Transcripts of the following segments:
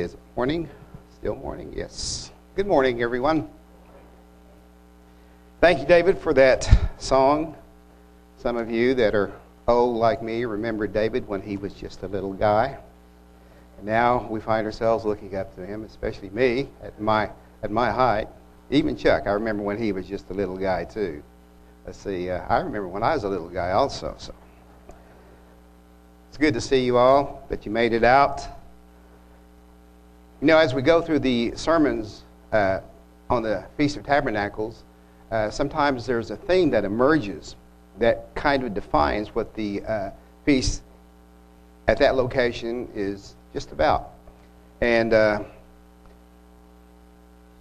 is it morning? Still morning? Yes. Good morning, everyone. Thank you, David, for that song. Some of you that are old like me remember David when he was just a little guy. And now we find ourselves looking up to him, especially me at my, at my height. Even Chuck, I remember when he was just a little guy, too. Let's see, uh, I remember when I was a little guy also. So It's good to see you all, that you made it out. You know, as we go through the sermons uh, on the Feast of Tabernacles, uh, sometimes there's a theme that emerges that kind of defines what the uh, feast at that location is just about. And uh,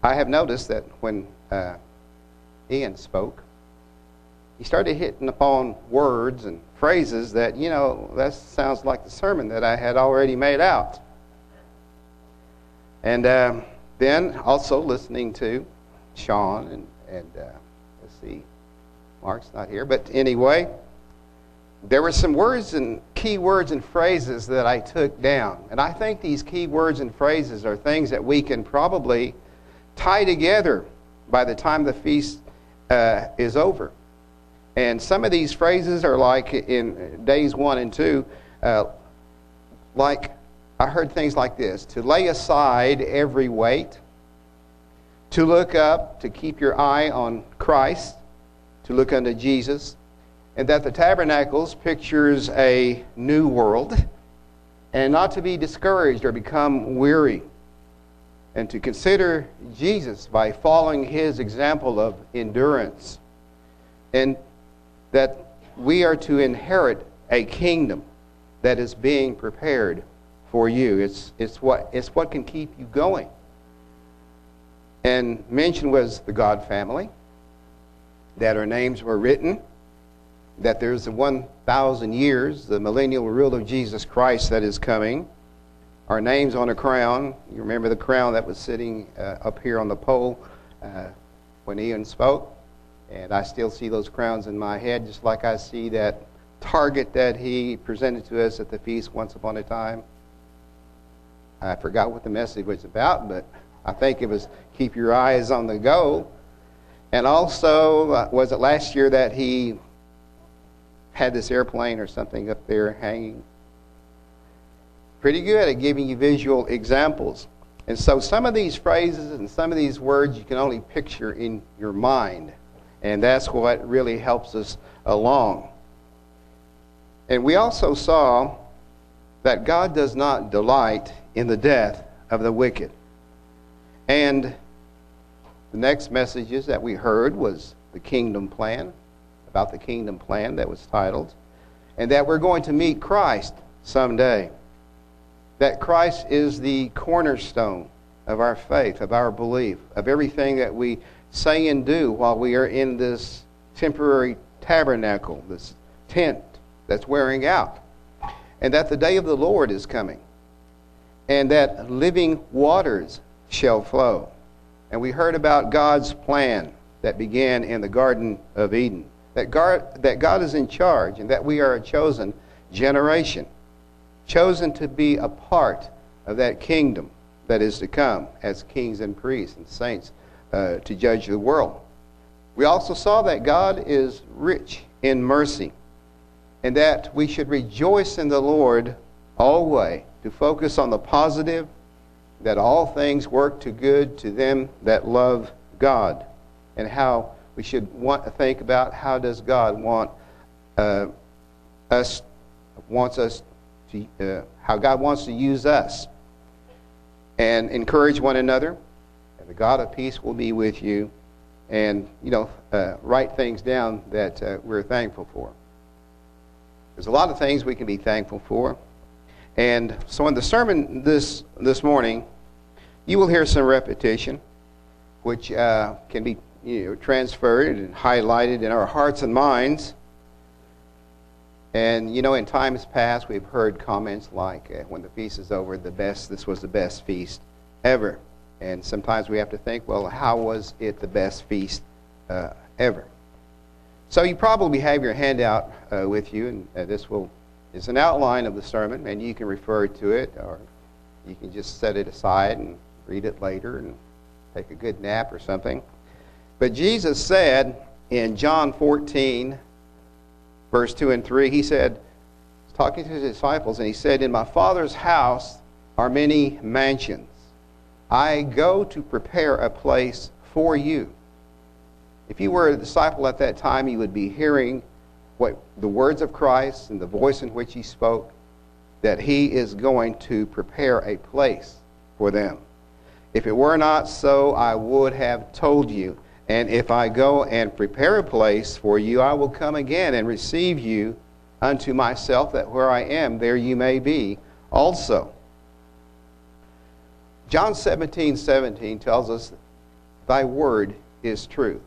I have noticed that when uh, Ian spoke, he started hitting upon words and phrases that, you know, that sounds like the sermon that I had already made out. And uh, then also listening to Sean and, and uh, let's see, Mark's not here, but anyway, there were some words and key words and phrases that I took down. And I think these key words and phrases are things that we can probably tie together by the time the feast uh, is over. And some of these phrases are like in days one and two, uh, like I heard things like this to lay aside every weight, to look up, to keep your eye on Christ, to look unto Jesus, and that the tabernacles pictures a new world, and not to be discouraged or become weary, and to consider Jesus by following his example of endurance, and that we are to inherit a kingdom that is being prepared for you. It's, it's, what, it's what can keep you going. And mentioned was the God family, that our names were written, that there's the 1,000 years, the millennial rule of Jesus Christ that is coming. Our names on a crown. You remember the crown that was sitting uh, up here on the pole uh, when Ian spoke? And I still see those crowns in my head, just like I see that target that he presented to us at the feast once upon a time. I forgot what the message was about, but I think it was keep your eyes on the goal. And also, uh, was it last year that he had this airplane or something up there hanging? Pretty good at giving you visual examples. And so, some of these phrases and some of these words you can only picture in your mind. And that's what really helps us along. And we also saw that God does not delight in the death of the wicked. And the next messages that we heard was the kingdom plan, about the kingdom plan that was titled, and that we're going to meet Christ someday. That Christ is the cornerstone of our faith, of our belief, of everything that we say and do while we are in this temporary tabernacle, this tent that's wearing out. And that the day of the Lord is coming and that living waters shall flow. And we heard about God's plan that began in the Garden of Eden. That God, that God is in charge and that we are a chosen generation, chosen to be a part of that kingdom that is to come as kings and priests and saints uh, to judge the world. We also saw that God is rich in mercy and that we should rejoice in the Lord always to focus on the positive, that all things work to good to them that love God, and how we should want to think about how does God want uh, us wants us to uh, how God wants to use us, and encourage one another, and the God of peace will be with you, and you know uh, write things down that uh, we're thankful for. There's a lot of things we can be thankful for. And so in the sermon this, this morning, you will hear some repetition, which uh, can be you know, transferred and highlighted in our hearts and minds. And you know, in times past, we've heard comments like, uh, "When the feast is over, the best. This was the best feast ever." And sometimes we have to think, "Well, how was it the best feast uh, ever?" So you probably have your handout uh, with you, and uh, this will is an outline of the sermon, and you can refer to it or You can just set it aside and read it later and take a good nap or something. But Jesus said in John 14, verse 2 and 3, he said, talking to his disciples, and he said, In my Father's house are many mansions. I go to prepare a place for you. If you were a disciple at that time, you would be hearing what the words of Christ and the voice in which he spoke, that he is going to prepare a place for them. If it were not so, I would have told you. And if I go and prepare a place for you, I will come again and receive you unto myself, that where I am, there you may be also. John 17, 17 tells us, Thy word is truth.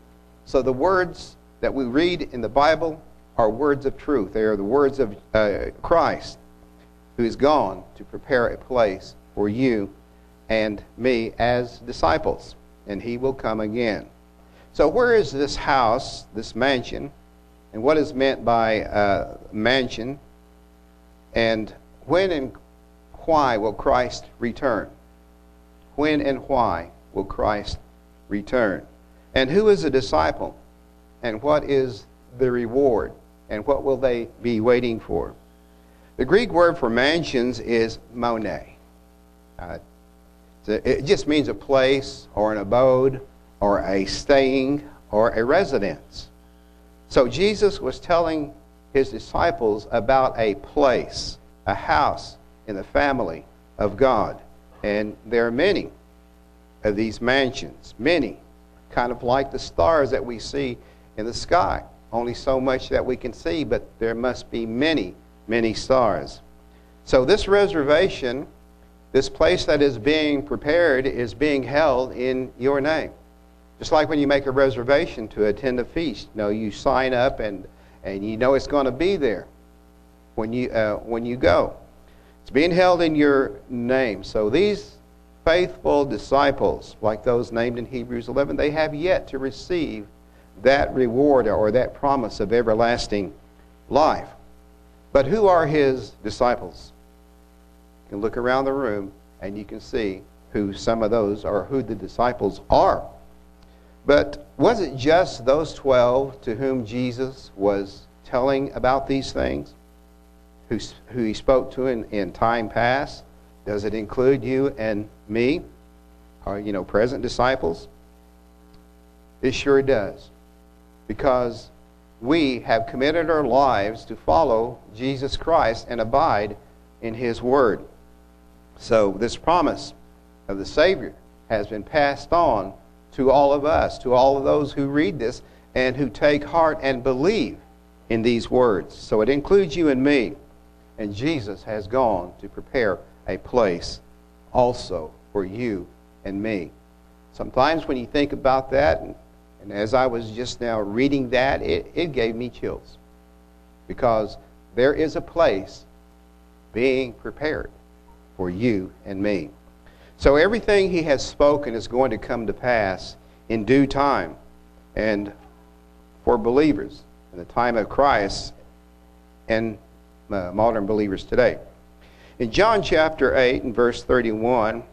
So the words that we read in the Bible are words of truth. They are the words of uh, Christ, who is gone to prepare a place for you and me as disciples, and he will come again. So, where is this house, this mansion, and what is meant by uh, mansion, and when and why will Christ return? When and why will Christ return? And who is a disciple? And what is the reward? And what will they be waiting for? The Greek word for mansions is mone. Uh, it just means a place or an abode or a staying or a residence. So Jesus was telling his disciples about a place, a house in the family of God. And there are many of these mansions, many, kind of like the stars that we see in the sky. Only so much that we can see, but there must be many, many stars. So this reservation this place that is being prepared is being held in your name. Just like when you make a reservation to attend a feast. You know, you sign up and, and you know it's going to be there when you, uh, when you go. It's being held in your name. So these faithful disciples, like those named in Hebrews 11, they have yet to receive that reward or that promise of everlasting life. But who are his disciples? You can look around the room and you can see who some of those are, who the disciples are. But was it just those 12 to whom Jesus was telling about these things? Who, who he spoke to in, in time past? Does it include you and me? Or, you know, present disciples? It sure does. Because we have committed our lives to follow Jesus Christ and abide in his word. So, this promise of the Savior has been passed on to all of us, to all of those who read this and who take heart and believe in these words. So, it includes you and me. And Jesus has gone to prepare a place also for you and me. Sometimes when you think about that, and, as I was just now reading that, it, it gave me chills. Because there is a place being prepared for you and me. So everything he has spoken is going to come to pass in due time. And for believers in the time of Christ and uh, modern believers today. In John chapter 8 and verse 31,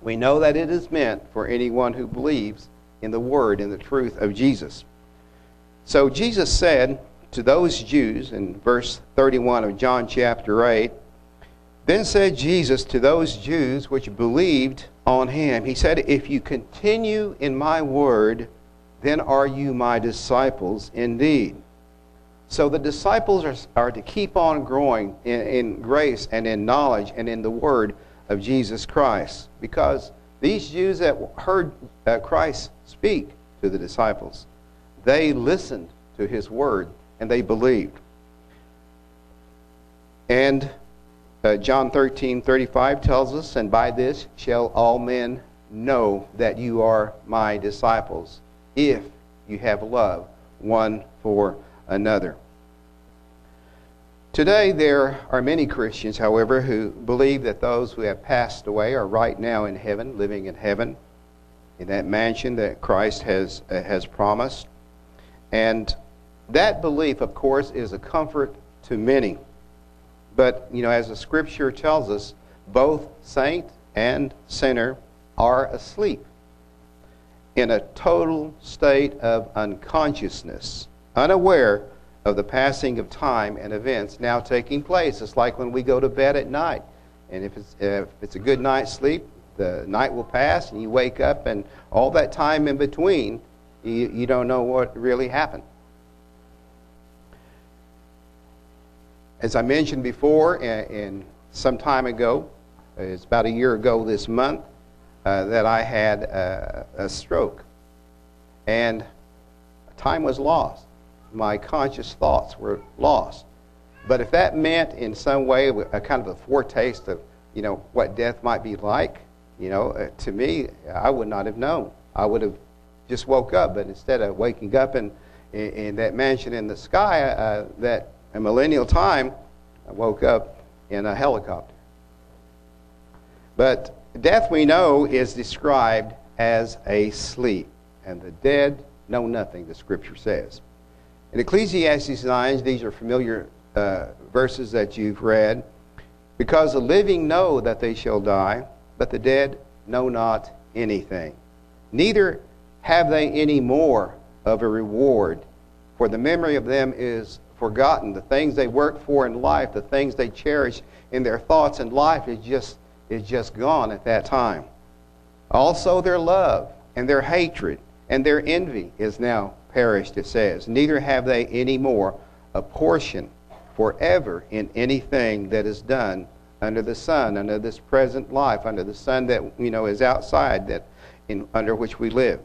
we know that it is meant for anyone who believes in the word and the truth of Jesus. So Jesus said to those Jews in verse 31 of John chapter 8, then said Jesus to those Jews which believed on him, He said, If you continue in my word, then are you my disciples indeed. So the disciples are, are to keep on growing in, in grace and in knowledge and in the word of Jesus Christ. Because these Jews that heard uh, Christ speak to the disciples, they listened to his word and they believed. And uh, John 13, 35 tells us, And by this shall all men know that you are my disciples, if you have love one for another. Today, there are many Christians, however, who believe that those who have passed away are right now in heaven, living in heaven, in that mansion that Christ has, uh, has promised. And that belief, of course, is a comfort to many. But, you know, as the scripture tells us, both saint and sinner are asleep in a total state of unconsciousness, unaware of the passing of time and events now taking place. It's like when we go to bed at night. And if it's, if it's a good night's sleep, the night will pass and you wake up, and all that time in between, you, you don't know what really happened. As I mentioned before, and some time ago, it's about a year ago this month, uh, that I had a, a stroke. And time was lost. My conscious thoughts were lost. But if that meant in some way a kind of a foretaste of, you know, what death might be like, you know, uh, to me, I would not have known. I would have just woke up. But instead of waking up in, in, in that mansion in the sky, uh, that a millennial time, I woke up in a helicopter. But death, we know, is described as a sleep, and the dead know nothing, the scripture says. In Ecclesiastes 9, these are familiar uh, verses that you've read. Because the living know that they shall die, but the dead know not anything. Neither have they any more of a reward, for the memory of them is forgotten. The things they work for in life, the things they cherish in their thoughts in life is just, is just gone at that time. Also, their love and their hatred and their envy is now perished, it says. Neither have they any more a portion forever in anything that is done under the sun, under this present life, under the sun that you know is outside that in, under which we live.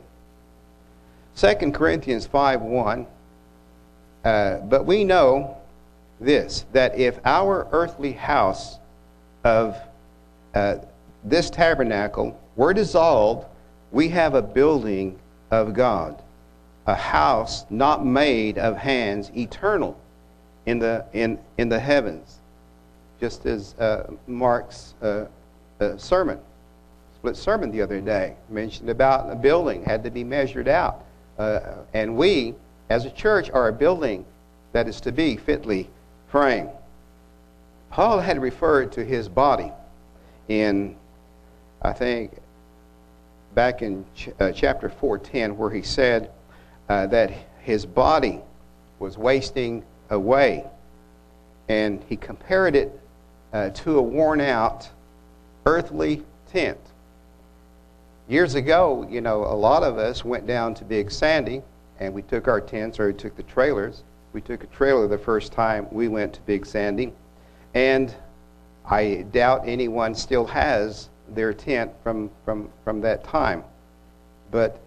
2 Corinthians 5 1 uh, but we know this that if our earthly house of uh, this tabernacle were dissolved, we have a building of God, a house not made of hands, eternal in the, in, in the heavens. Just as uh, Mark's uh, uh, sermon, split sermon the other day, mentioned about a building had to be measured out. Uh, and we, as a church are a building that is to be fitly framed. Paul had referred to his body in, I think, back in ch- uh, chapter 410, where he said uh, that his body was wasting away. And he compared it uh, to a worn out earthly tent. Years ago, you know, a lot of us went down to Big Sandy and we took our tents or we took the trailers. We took a trailer the first time we went to Big Sandy, and I doubt anyone still has their tent from, from, from that time. But,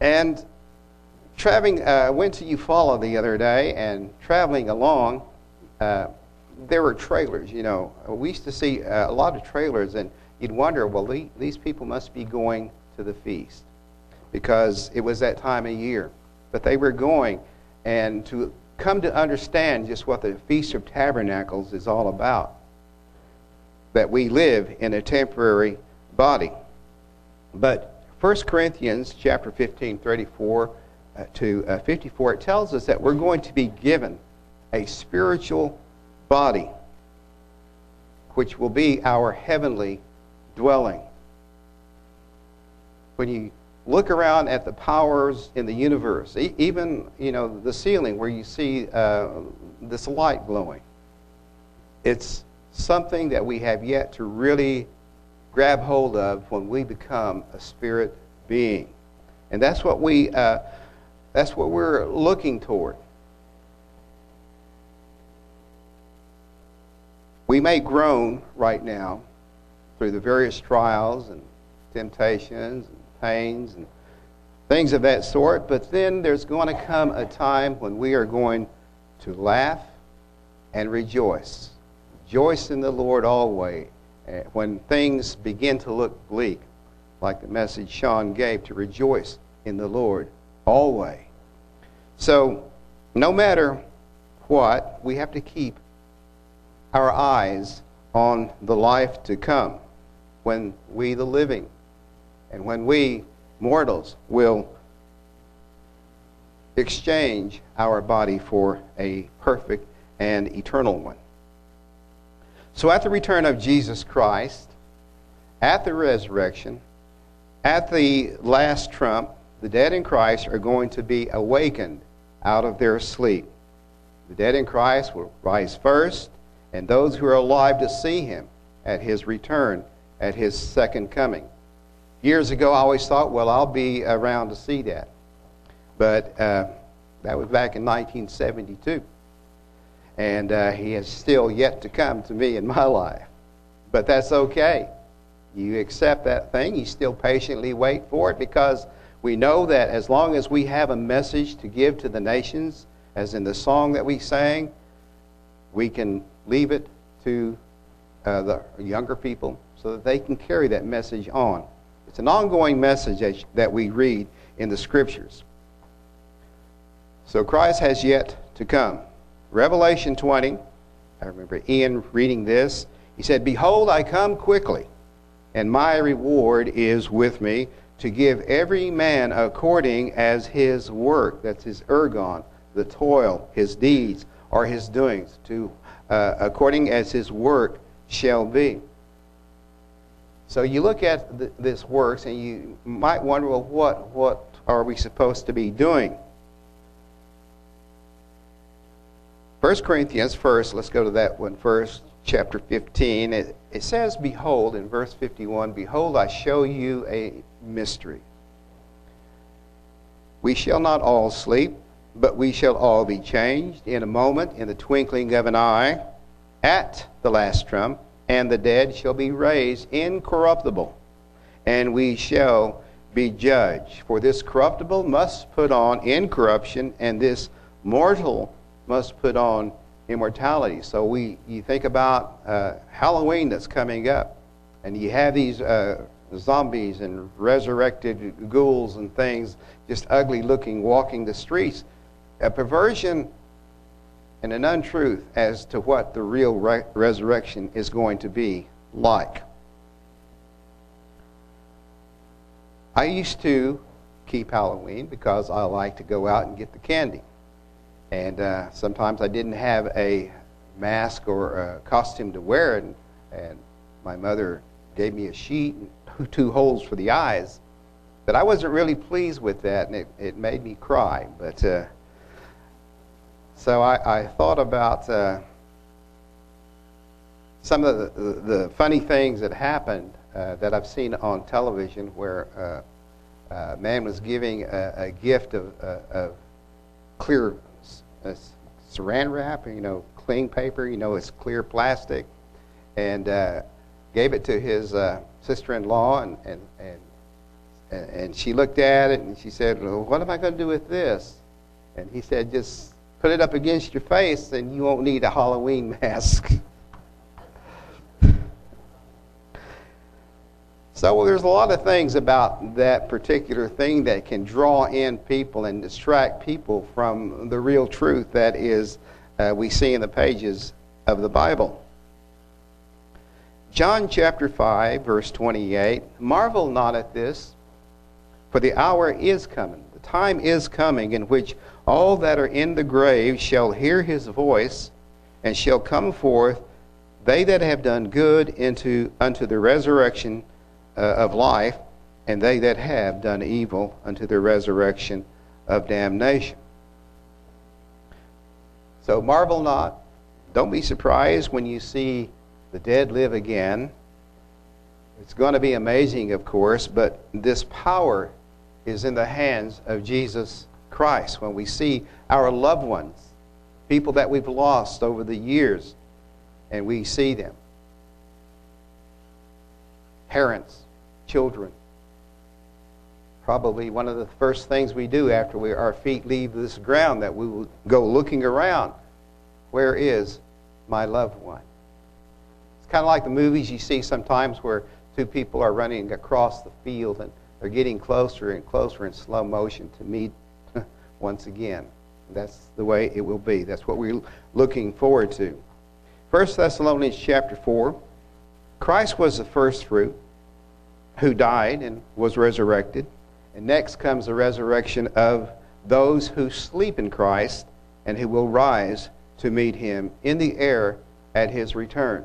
and traveling, I uh, went to Eufaula the other day, and traveling along, uh, there were trailers, you know. We used to see uh, a lot of trailers, and you'd wonder, well, these people must be going to the feast because it was that time of year. But they were going, and to come to understand just what the Feast of Tabernacles is all about. That we live in a temporary body. But 1 Corinthians chapter 15, 34 uh, to uh, 54, it tells us that we're going to be given a spiritual body, which will be our heavenly dwelling. When you look around at the powers in the universe, e- even you know the ceiling where you see uh, this light glowing. It's something that we have yet to really grab hold of when we become a spirit being, and that's what we uh, that's what we're looking toward. We may groan right now through the various trials and temptations and pains and things of that sort. But then there's going to come a time when we are going to laugh and rejoice. Rejoice in the Lord always. Eh, when things begin to look bleak, like the message Sean gave, to rejoice in the Lord always. So, no matter what, we have to keep our eyes on the life to come when we, the living, and when we, mortals, will exchange our body for a perfect and eternal one. So at the return of Jesus Christ, at the resurrection, at the last trump, the dead in Christ are going to be awakened out of their sleep. The dead in Christ will rise first, and those who are alive to see him at his return, at his second coming. Years ago, I always thought, well, I'll be around to see that. But uh, that was back in 1972. And uh, he has still yet to come to me in my life. But that's okay. You accept that thing, you still patiently wait for it because we know that as long as we have a message to give to the nations, as in the song that we sang, we can leave it to uh, the younger people so that they can carry that message on. It's an ongoing message that we read in the scriptures. So Christ has yet to come. Revelation 20, I remember Ian reading this. He said, Behold, I come quickly, and my reward is with me to give every man according as his work, that's his ergon, the toil, his deeds, or his doings, to uh, according as his work shall be. So you look at th- this works, and you might wonder, well, what what are we supposed to be doing? 1 Corinthians first, let's go to that one first, chapter 15. It, it says, Behold, in verse 51, Behold, I show you a mystery. We shall not all sleep, but we shall all be changed in a moment, in the twinkling of an eye, at the last trump, and the dead shall be raised incorruptible, and we shall be judged. For this corruptible must put on incorruption, and this mortal must put on immortality. So we, you think about uh, Halloween that's coming up, and you have these uh, zombies and resurrected ghouls and things, just ugly looking, walking the streets. A perversion and an untruth as to what the real re- resurrection is going to be like. I used to keep Halloween because I like to go out and get the candy. And uh, sometimes I didn't have a mask or a costume to wear, and, and my mother gave me a sheet and two holes for the eyes. But I wasn't really pleased with that, and it, it made me cry. But uh, so I, I, thought about uh, some of the, the, funny things that happened uh, that I've seen on television, where uh, a man was giving a, a gift of, uh, of clear saran wrap, you know, cling paper, you know, it's clear plastic, and uh, gave it to his uh, sister-in-law, and, and, and, and she looked at it, and she said, well, what am I going to do with this? And he said, just put it up against your face, and you won't need a Halloween mask. So there's a lot of things about that particular thing that can draw in people and distract people from the real truth that is uh, we see in the pages of the Bible. John chapter 5 verse 28, marvel not at this, for the hour is coming, the time is coming in which all that are in the grave shall hear his voice and shall come forth they that have done good into unto the resurrection uh, of life, and they that have done evil unto the resurrection of damnation. So marvel not. Don't be surprised when you see the dead live again. It's going to be amazing, of course, but this power is in the hands of Jesus Christ. When we see our loved ones, people that we've lost over the years, and we see them, parents, children. Probably one of the first things we do after we, our feet leave this ground that we will go looking around. Where is my loved one? It's kind of like the movies you see sometimes where two people are running across the field and they're getting closer and closer in slow motion to meet once again. That's the way it will be. That's what we're looking forward to. 1 Thessalonians chapter 4. Christ was the first fruit who died and was resurrected. And next comes the resurrection of those who sleep in Christ and who will rise to meet him in the air at his return.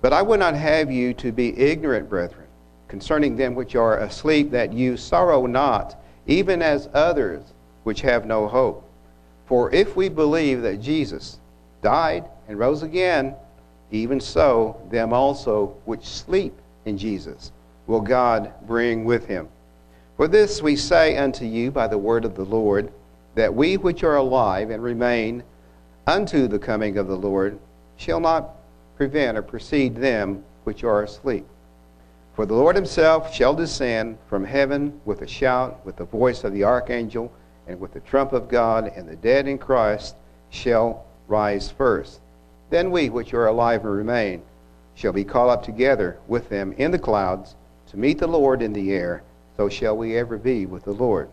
But I would not have you to be ignorant, brethren, concerning them which are asleep, that you sorrow not, even as others which have no hope. For if we believe that Jesus died and rose again, even so, them also which sleep in Jesus will God bring with him. For this we say unto you by the word of the Lord, that we which are alive and remain unto the coming of the Lord shall not prevent or precede them which are asleep. For the Lord himself shall descend from heaven with a shout, with the voice of the archangel, and with the trump of God, and the dead in Christ shall rise first. Then we which are alive and remain shall be caught up together with them in the clouds to meet the Lord in the air. So shall we ever be with the Lord.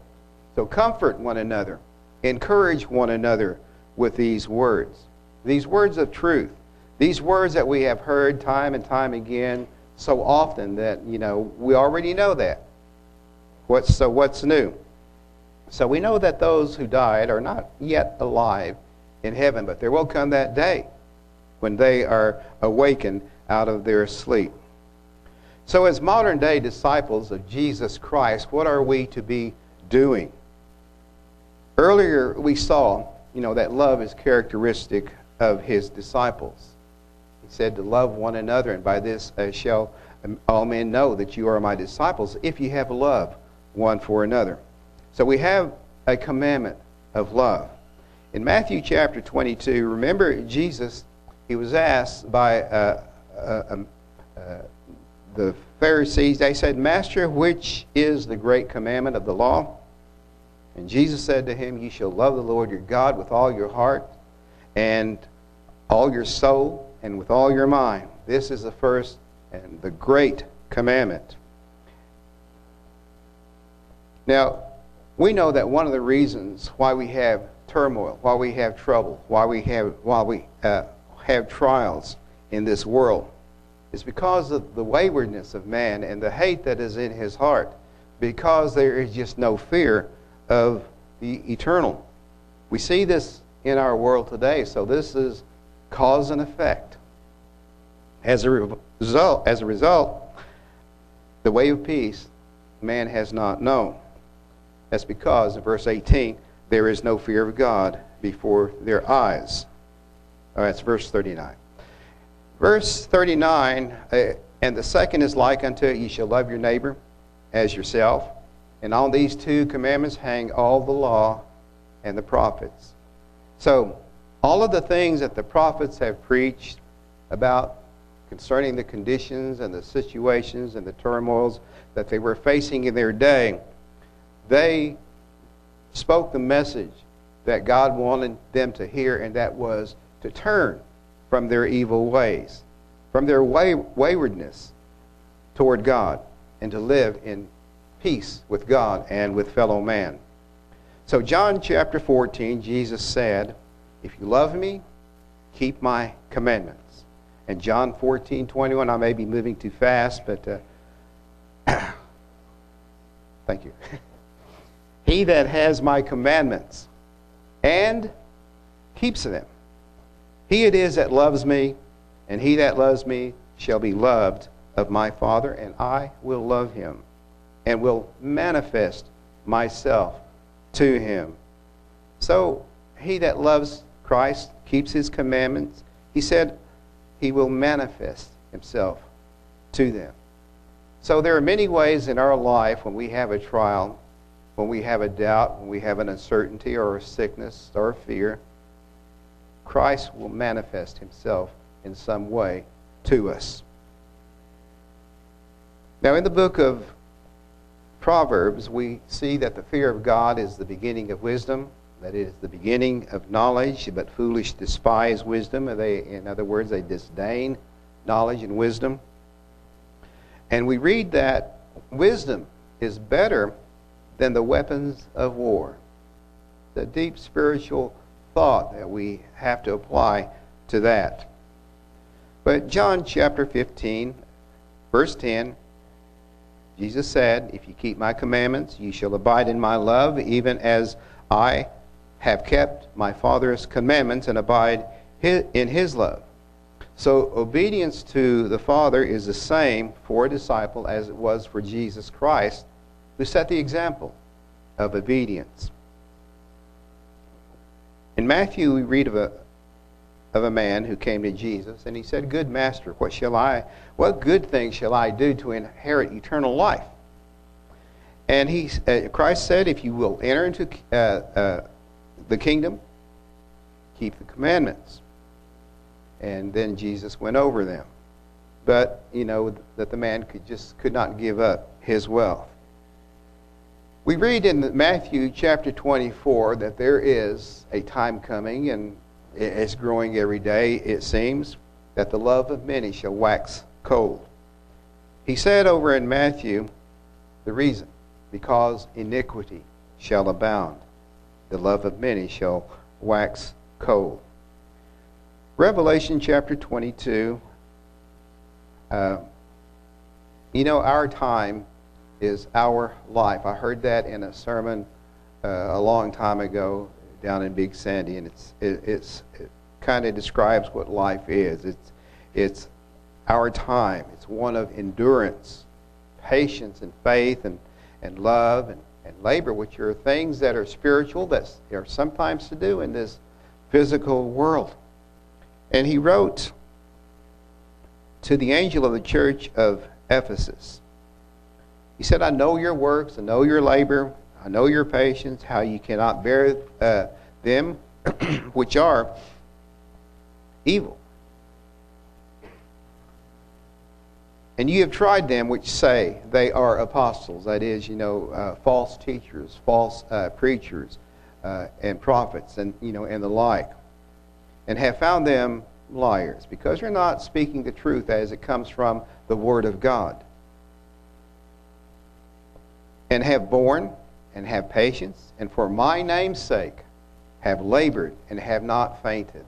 So comfort one another, encourage one another with these words. These words of truth. These words that we have heard time and time again so often that, you know, we already know that. What's, so what's new? So we know that those who died are not yet alive in heaven, but there will come that day when they are awakened out of their sleep. So, as modern day disciples of Jesus Christ, what are we to be doing? Earlier, we saw, you know, that love is characteristic of his disciples. Said to love one another, and by this uh, shall all men know that you are my disciples if you have love one for another. So we have a commandment of love. In Matthew chapter 22, remember Jesus, he was asked by uh, uh, um, uh, the Pharisees, they said, Master, which is the great commandment of the law? And Jesus said to him, You shall love the Lord your God with all your heart and all your soul and with all your mind. This is the first and the great commandment. Now, we know that one of the reasons why we have turmoil, why we have trouble, why we have, why we uh, have trials in this world is because of the waywardness of man and the hate that is in his heart, because there is just no fear of the eternal. We see this in our world today, so this is cause and effect. As a result, as a result, the way of peace man has not known. That's because, in verse 18, there is no fear of God before their eyes. All right, that's verse 39. Verse 39, uh, and the second is like unto it, ye shall love your neighbor as yourself. And on these two commandments hang all the law and the prophets. So, all of the things that the prophets have preached about concerning the conditions and the situations and the turmoils that they were facing in their day, they spoke the message that God wanted them to hear, and that was to turn from their evil ways, from their way, waywardness toward God, and to live in peace with God and with fellow man. So, John chapter 14, Jesus said, If you love me, keep my commandments. And John 14, 21, I may be moving too fast, but uh, thank you. He that has my commandments and keeps them, he it is that loves me, and he that loves me shall be loved of my Father, and I will love him, and will manifest myself to him. So he that loves Christ keeps his commandments. He said he will manifest himself to them. So there are many ways in our life when we have a trial when we have a doubt, when we have an uncertainty or a sickness or a fear, Christ will manifest himself in some way to us. Now, in the book of Proverbs, we see that the fear of God is the beginning of wisdom. That is the beginning of knowledge, but foolish despise wisdom. They, in other words, they disdain knowledge and wisdom. And we read that wisdom is better than the weapons of war. The deep spiritual thought that we have to apply to that. But John chapter 15, verse 10, Jesus said, If you keep my commandments, you shall abide in my love, even as I have kept my Father's commandments and abide in his love. So, obedience to the Father is the same for a disciple as it was for Jesus Christ, who set the example of obedience. In Matthew, we read of a, of a man who came to Jesus, and he said, Good master, what shall I, what good thing shall I do to inherit eternal life? And he, uh, Christ said, If you will enter into uh, uh, the kingdom, keep the commandments. And then Jesus went over them. But, you know, that the man could just could not give up his wealth. We read in Matthew chapter 24 that there is a time coming, and it's growing every day, it seems, that the love of many shall wax cold. He said over in Matthew, the reason, because iniquity shall abound, the love of many shall wax cold. Revelation chapter 22, uh, you know, our time is our life. I heard that in a sermon uh, a long time ago down in Big Sandy, and it's it, it's it kind of describes what life is. It's it's our time. It's one of endurance, patience, and faith, and and love, and, and labor, which are things that are spiritual that are sometimes to do in this physical world. And he wrote to the angel of the church of Ephesus. He said, I know your works, I know your labor, I know your patience, how you cannot bear uh, them which are evil. And you have tried them which say they are apostles, that is, you know, uh, false teachers, false uh, preachers, uh, and prophets, and you know, and the like, and have found them liars, because you're not speaking the truth as it comes from the Word of God and have borne and have patience, and for my name's sake have labored and have not fainted.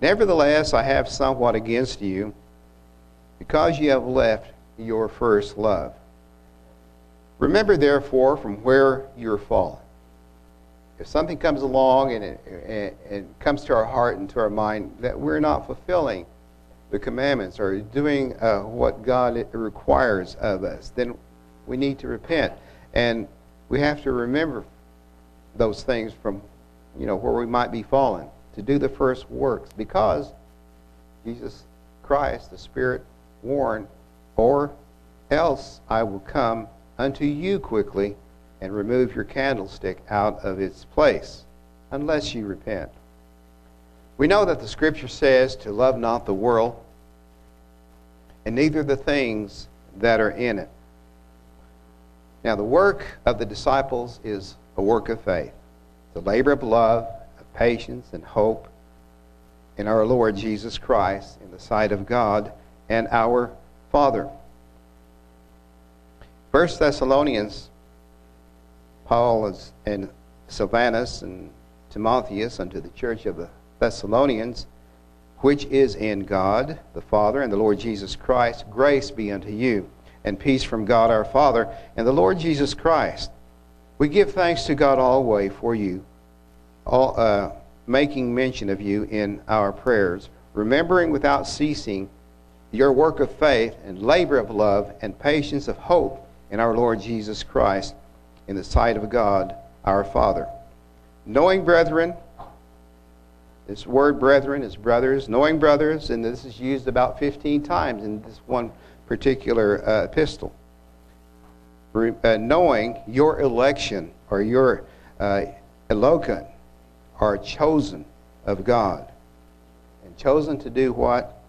Nevertheless, I have somewhat against you, because you have left your first love. Remember, therefore, from where you're fallen. If something comes along and it, and comes to our heart and to our mind that we're not fulfilling the commandments or doing uh, what God requires of us, then we need to repent. And we have to remember those things from, you know, where we might be fallen, to do the first works, because Jesus Christ, the Spirit, warned, or else I will come unto you quickly and remove your candlestick out of its place, unless you repent. We know that the Scripture says to love not the world, and neither the things that are in it. Now, the work of the disciples is a work of faith, the labor of love, of patience, and hope in our Lord Jesus Christ in the sight of God and our Father. First Thessalonians, Paul is, and Silvanus and Timotheus unto the church of the Thessalonians, which is in God the Father and the Lord Jesus Christ, grace be unto you and peace from God our Father and the Lord Jesus Christ. We give thanks to God always for you, all, uh, making mention of you in our prayers, remembering without ceasing your work of faith and labor of love and patience of hope in our Lord Jesus Christ in the sight of God our Father. Knowing, brethren, this word brethren is brothers, knowing brothers, and this is used about 15 times in this one particular uh, epistle. Re, uh, knowing your election or your uh, are chosen of God. And chosen to do what?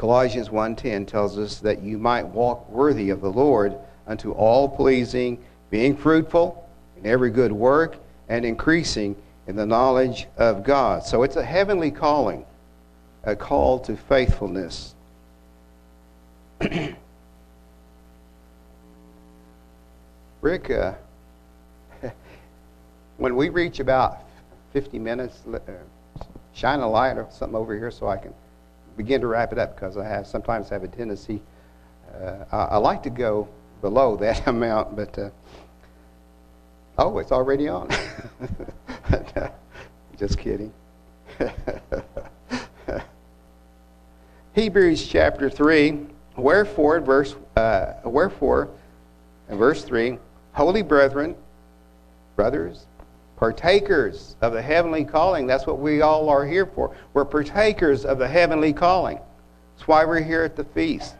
Colossians 1.10 tells us that you might walk worthy of the Lord unto all pleasing, being fruitful in every good work, and increasing in the knowledge of God. So it's a heavenly calling, a call to faithfulness Rick, uh, when we reach about 50 minutes, uh, shine a light or something over here so I can begin to wrap it up because I have sometimes have a tendency. Uh, I, I, like to go below that amount, but uh, oh, it's already on. Just kidding. Hebrews chapter 3, wherefore, verse, uh, wherefore, verse 3, holy brethren, brothers, partakers of the heavenly calling. That's what we all are here for. We're partakers of the heavenly calling. That's why we're here at the feast.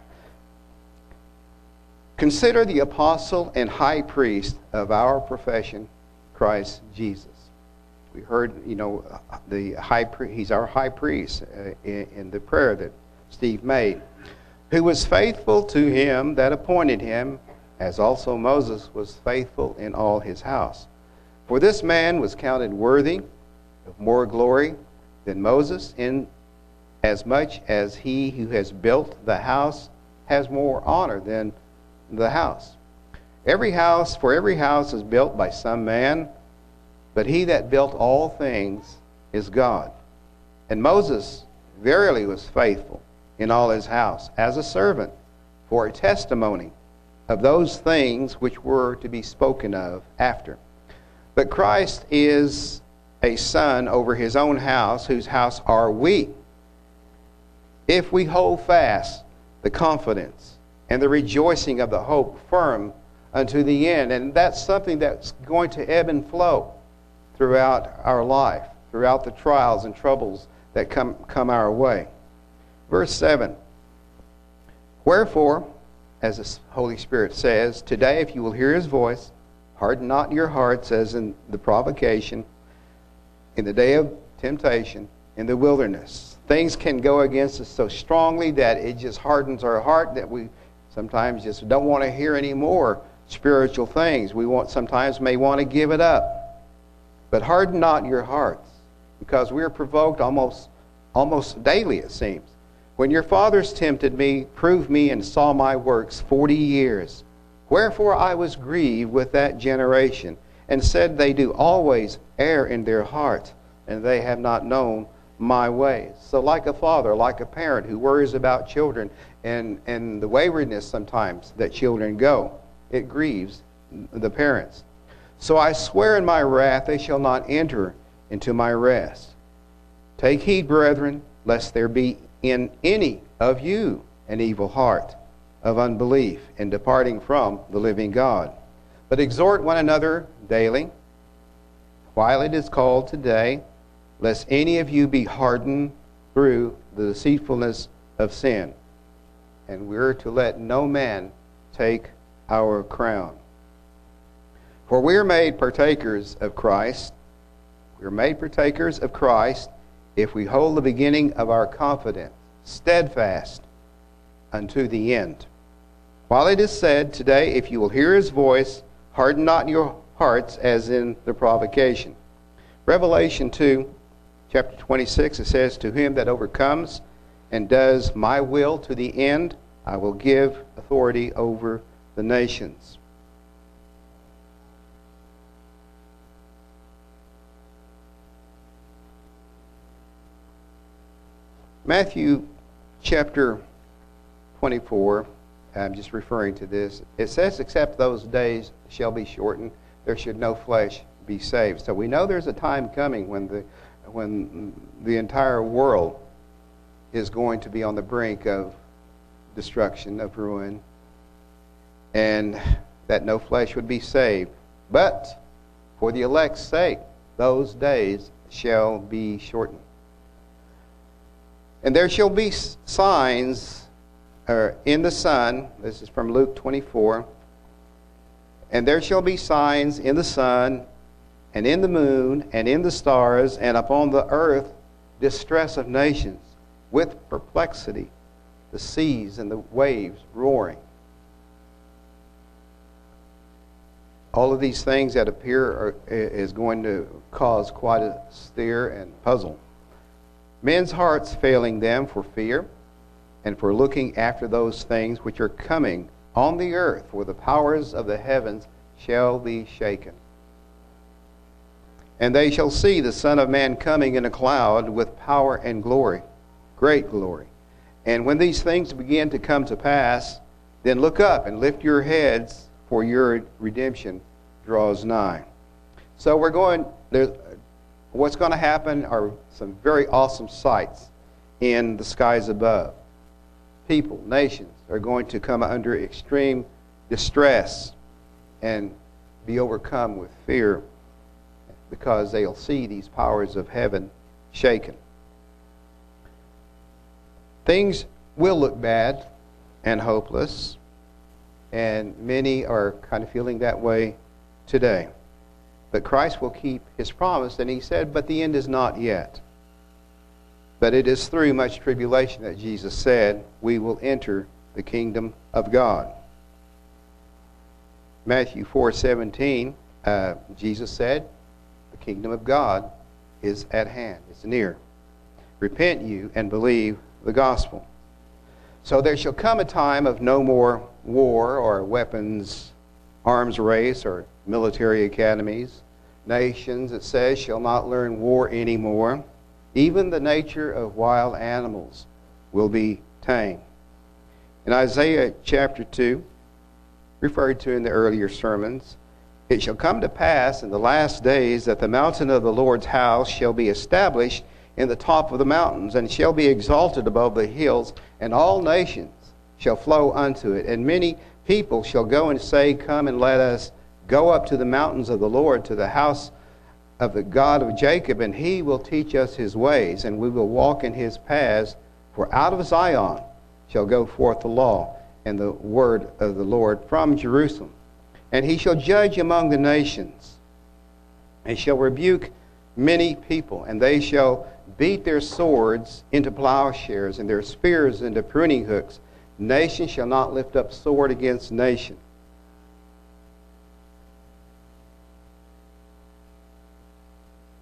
Consider the apostle and high priest of our profession, Christ Jesus. We heard, you know, the high priest, he's our high priest uh, in, in the prayer that Steve made, who was faithful to him that appointed him, as also Moses was faithful in all his house. For this man was counted worthy of more glory than Moses, in as much as he who has built the house has more honor than the house. Every house, for every house is built by some man, but he that built all things is God. And Moses verily was faithful in all his house as a servant for a testimony of those things which were to be spoken of after. But Christ is a son over his own house, whose house are we. If we hold fast the confidence and the rejoicing of the hope firm unto the end, and that's something that's going to ebb and flow throughout our life, throughout the trials and troubles that come, come our way. Verse 7 Wherefore, as the Holy Spirit says, today if you will hear his voice, Harden not your hearts as in the provocation, in the day of temptation, in the wilderness. Things can go against us so strongly that it just hardens our heart that we sometimes just don't want to hear any more spiritual things. We want sometimes may want to give it up. But harden not your hearts, because we are provoked almost almost daily, it seems. When your fathers tempted me, proved me, and saw my works forty years. Wherefore I was grieved with that generation, and said, They do always err in their hearts, and they have not known my ways. So, like a father, like a parent who worries about children and, and the waywardness sometimes that children go, it grieves the parents. So I swear in my wrath, they shall not enter into my rest. Take heed, brethren, lest there be in any of you an evil heart of unbelief in departing from the living God. But exhort one another daily, while it is called today, lest any of you be hardened through the deceitfulness of sin. And we're to let no man take our crown. For we are made partakers of Christ. We are made partakers of Christ if we hold the beginning of our confidence steadfast unto the end. While it is said today, if you will hear his voice, harden not your hearts as in the provocation. Revelation 2, chapter 26, it says, To him that overcomes and does my will to the end, I will give authority over the nations. Matthew chapter 24 I'm just referring to this. It says, except those days shall be shortened, there should no flesh be saved. So we know there's a time coming when the, when the entire world is going to be on the brink of destruction, of ruin, and that no flesh would be saved. But for the elect's sake, those days shall be shortened. And there shall be signs or in the sun. This is from Luke 24. And there shall be signs in the sun, and in the moon, and in the stars, and upon the earth distress of nations, with perplexity, the seas and the waves roaring. All of these things that appear are, is going to cause quite a stir and puzzle. Men's hearts failing them for fear and for looking after those things which are coming on the earth, for the powers of the heavens shall be shaken. And they shall see the Son of Man coming in a cloud with power and glory, great glory. And when these things begin to come to pass, then look up and lift your heads, for your redemption draws nigh. So we're going, there's, what's going to happen are some very awesome sights in the skies above. People, nations, are going to come under extreme distress and be overcome with fear because they'll see these powers of heaven shaken. Things will look bad and hopeless, and many are kind of feeling that way today. But Christ will keep his promise, and he said, But the end is not yet. But it is through much tribulation that Jesus said, We will enter the kingdom of God. Matthew 4 17, uh, Jesus said, The kingdom of God is at hand, it's near. Repent you and believe the gospel. So there shall come a time of no more war or weapons, arms race, or military academies. Nations, it says, shall not learn war anymore. Even the nature of wild animals will be tamed. In Isaiah chapter 2, referred to in the earlier sermons, it shall come to pass in the last days that the mountain of the Lord's house shall be established in the top of the mountains, and shall be exalted above the hills, and all nations shall flow unto it. And many people shall go and say, Come and let us go up to the mountains of the Lord, to the house of the God of Jacob, and he will teach us his ways, and we will walk in his paths. For out of Zion shall go forth the law and the word of the Lord from Jerusalem. And he shall judge among the nations, and shall rebuke many people, and they shall beat their swords into plowshares and their spears into pruning hooks. Nation shall not lift up sword against nation.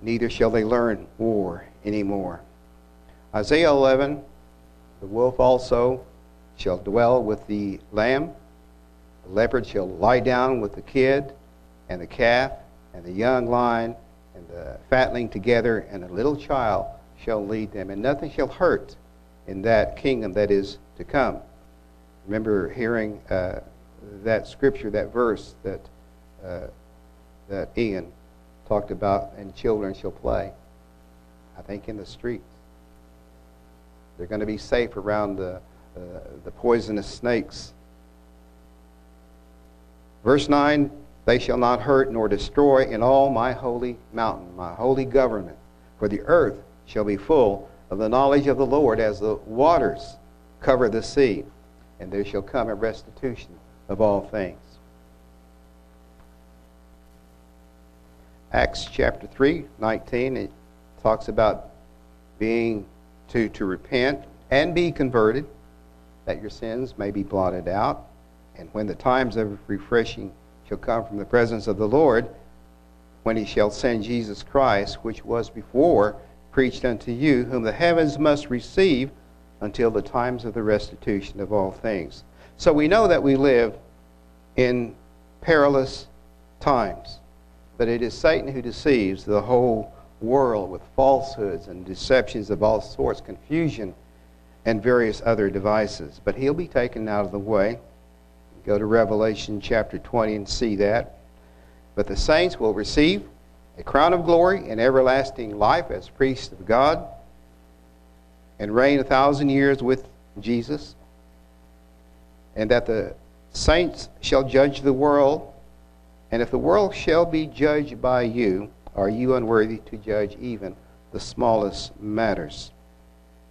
Neither shall they learn war anymore. Isaiah 11, the wolf also shall dwell with the lamb. The leopard shall lie down with the kid and the calf and the young lion and the fatling together, and a little child shall lead them, and nothing shall hurt in that kingdom that is to come. Remember hearing uh, that scripture, that verse that uh, that Ian talked about, and children shall play. I think in the streets. They're going to be safe around the uh, the poisonous snakes. Verse 9 They shall not hurt nor destroy in all my holy mountain, my holy government, for the earth shall be full of the knowledge of the Lord as the waters cover the sea, and there shall come a restitution of all things. Acts chapter 3, 19, it talks about being to, to repent and be converted, that your sins may be blotted out. And when the times of refreshing shall come from the presence of the Lord, when he shall send Jesus Christ, which was before preached unto you, whom the heavens must receive until the times of the restitution of all things. So we know that we live in perilous times, but it is Satan who deceives the whole world with falsehoods and deceptions of all sorts, confusion, and various other devices. But he'll be taken out of the way. Go to Revelation chapter 20 and see that. But the saints will receive a crown of glory and everlasting life as priests of God, and reign a thousand years with Jesus, and that the saints shall judge the world. And if the world shall be judged by you, are you unworthy to judge even the smallest matters?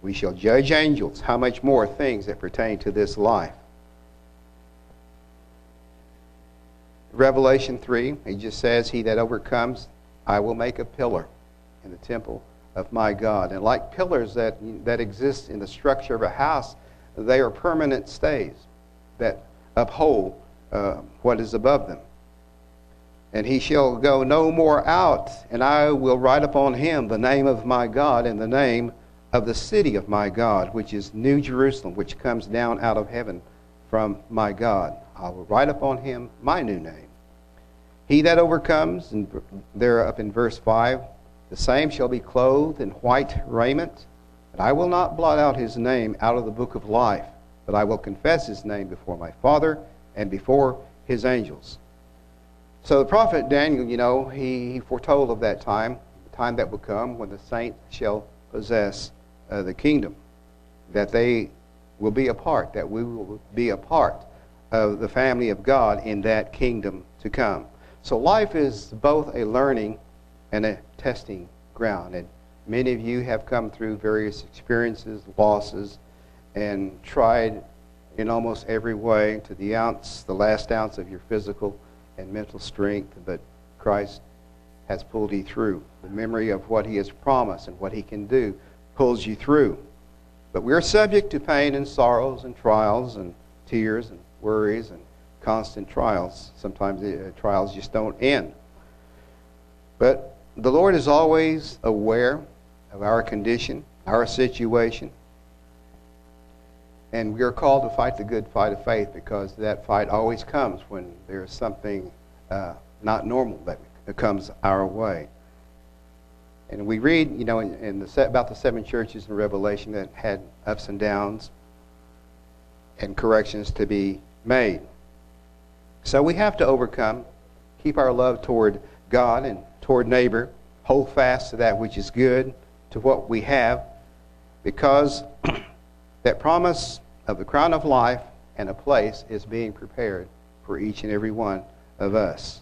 We shall judge angels. How much more things that pertain to this life? Revelation 3, he just says, He that overcomes I will make a pillar in the temple of my God. And like pillars that, that exist in the structure of a house, they are permanent stays that uphold uh, what is above them. And he shall go no more out, and I will write upon him the name of my God and the name of the city of my God, which is New Jerusalem, which comes down out of heaven from my God. I will write upon him my new name he that overcomes, and there up in verse 5, the same shall be clothed in white raiment. And I will not blot out his name out of the book of life, but I will confess his name before my Father and before his angels. So the prophet Daniel, you know, he, he foretold of that time, the time that will come when the saints shall possess uh, the kingdom. That they will be a part, that we will be a part of the family of God in that kingdom to come. So life is both a learning and a testing ground. And many of you have come through various experiences, losses, and tried in almost every way to the ounce, the last ounce of your physical and mental strength, but Christ has pulled you through. The memory of what he has promised and what he can do pulls you through. But we're subject to pain and sorrows and trials and tears and worries and constant trials. Sometimes the uh, trials just don't end. But the Lord is always aware of our condition, our situation. And we are called to fight the good fight of faith because that fight always comes when there's something uh, not normal that comes our way. And we read, you know, in, in the, about the seven churches in Revelation that had ups and downs and corrections to be made. So we have to overcome, keep our love toward God and toward neighbor, hold fast to that which is good, to what we have, because that promise of the crown of life and a place is being prepared for each and every one of us.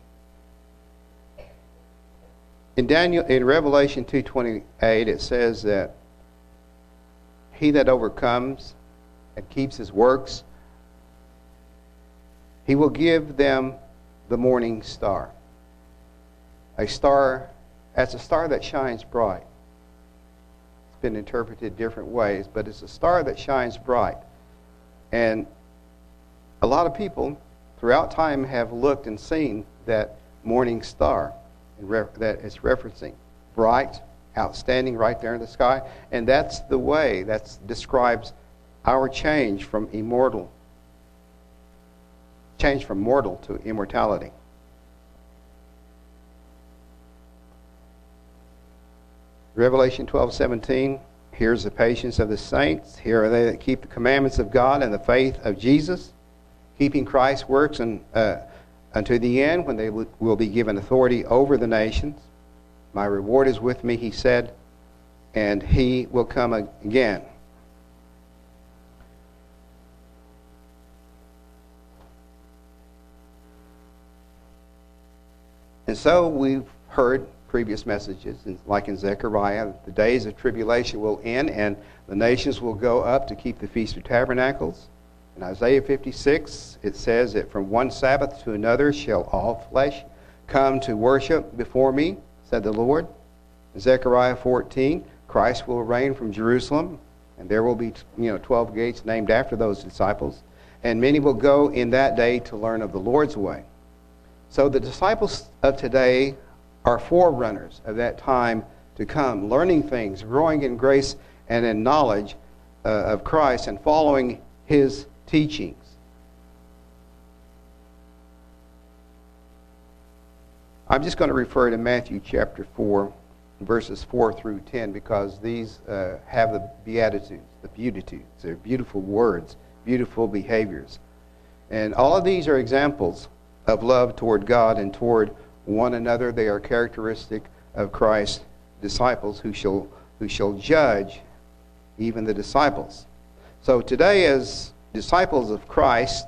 In Daniel in Revelation 2:28 it says that he that overcomes and keeps his works he will give them the morning star. A star as a star that shines bright. Been interpreted different ways, but it's a star that shines bright. And a lot of people throughout time have looked and seen that morning star that it's referencing. Bright, outstanding right there in the sky. And that's the way that describes our change from immortal, change from mortal to immortality. Revelation 12, 17. Here's the patience of the saints. Here are they that keep the commandments of God and the faith of Jesus, keeping Christ's works and uh, unto the end when they will be given authority over the nations. My reward is with me, he said, and he will come again. And so we've heard previous messages, like in Zechariah, the days of tribulation will end and the nations will go up to keep the Feast of Tabernacles. In Isaiah 56, it says that from one Sabbath to another shall all flesh come to worship before me, said the Lord. In Zechariah 14, Christ will reign from Jerusalem, and there will be you know 12 gates named after those disciples, and many will go in that day to learn of the Lord's way. So the disciples of today are forerunners of that time to come, learning things, growing in grace and in knowledge uh, of Christ, and following his teachings. I'm just going to refer to Matthew chapter 4, verses 4 through 10, because these uh, have the Beatitudes, the Beatitudes. They're beautiful words, beautiful behaviors. And all of these are examples of love toward God and toward one another. They are characteristic of Christ's disciples who shall, who shall judge even the disciples. So today, as disciples of Christ,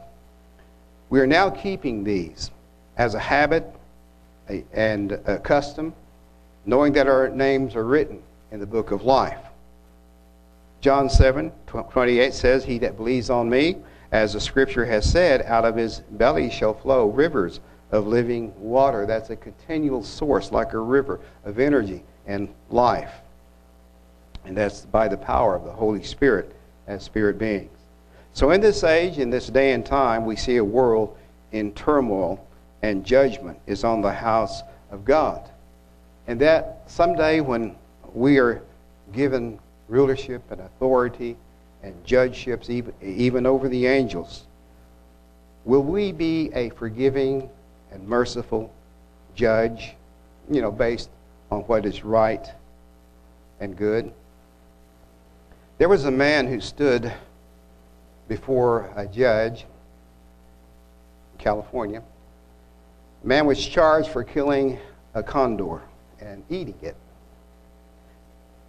we are now keeping these as a habit and a custom, knowing that our names are written in the book of life. John 7 28 says, He that believes on me, as the scripture has said, out of his belly shall flow rivers of living water. That's a continual source, like a river of energy and life. And that's by the power of the Holy Spirit as spirit beings. So, in this age, in this day and time, we see a world in turmoil, and judgment is on the house of God. And that someday, when we are given rulership and authority and judgeships, even, even over the angels, will we be a forgiving and merciful judge, you know, based on what is right and good? There was a man who stood before a judge in California. A man was charged for killing a condor and eating it.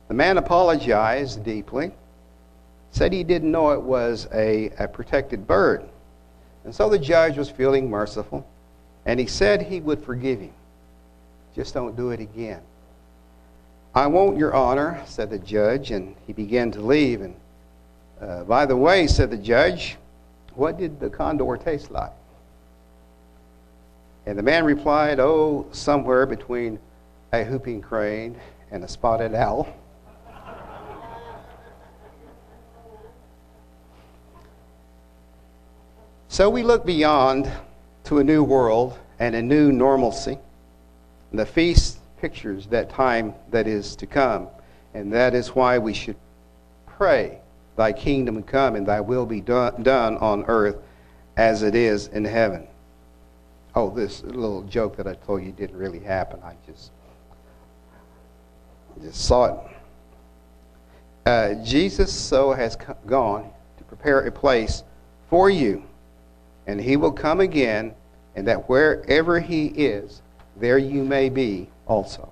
The man apologized deeply said he didn't know it was a, a protected bird. And so the judge was feeling merciful, and he said he would forgive him. Just don't do it again. I won't, Your Honor, said the judge, and he began to leave. And uh, by the way, said the judge, what did the condor taste like? And the man replied, Oh, somewhere between a whooping crane and a spotted owl. so we look beyond to a new world and a new normalcy. The feast pictures that time that is to come. And that is why we should pray, Thy kingdom come and Thy will be done, done on earth as it is in heaven. Oh, this little joke that I told you didn't really happen. I just, just saw it. Uh, Jesus so has gone to prepare a place for you, and he will come again, and that wherever he is, there you may be also.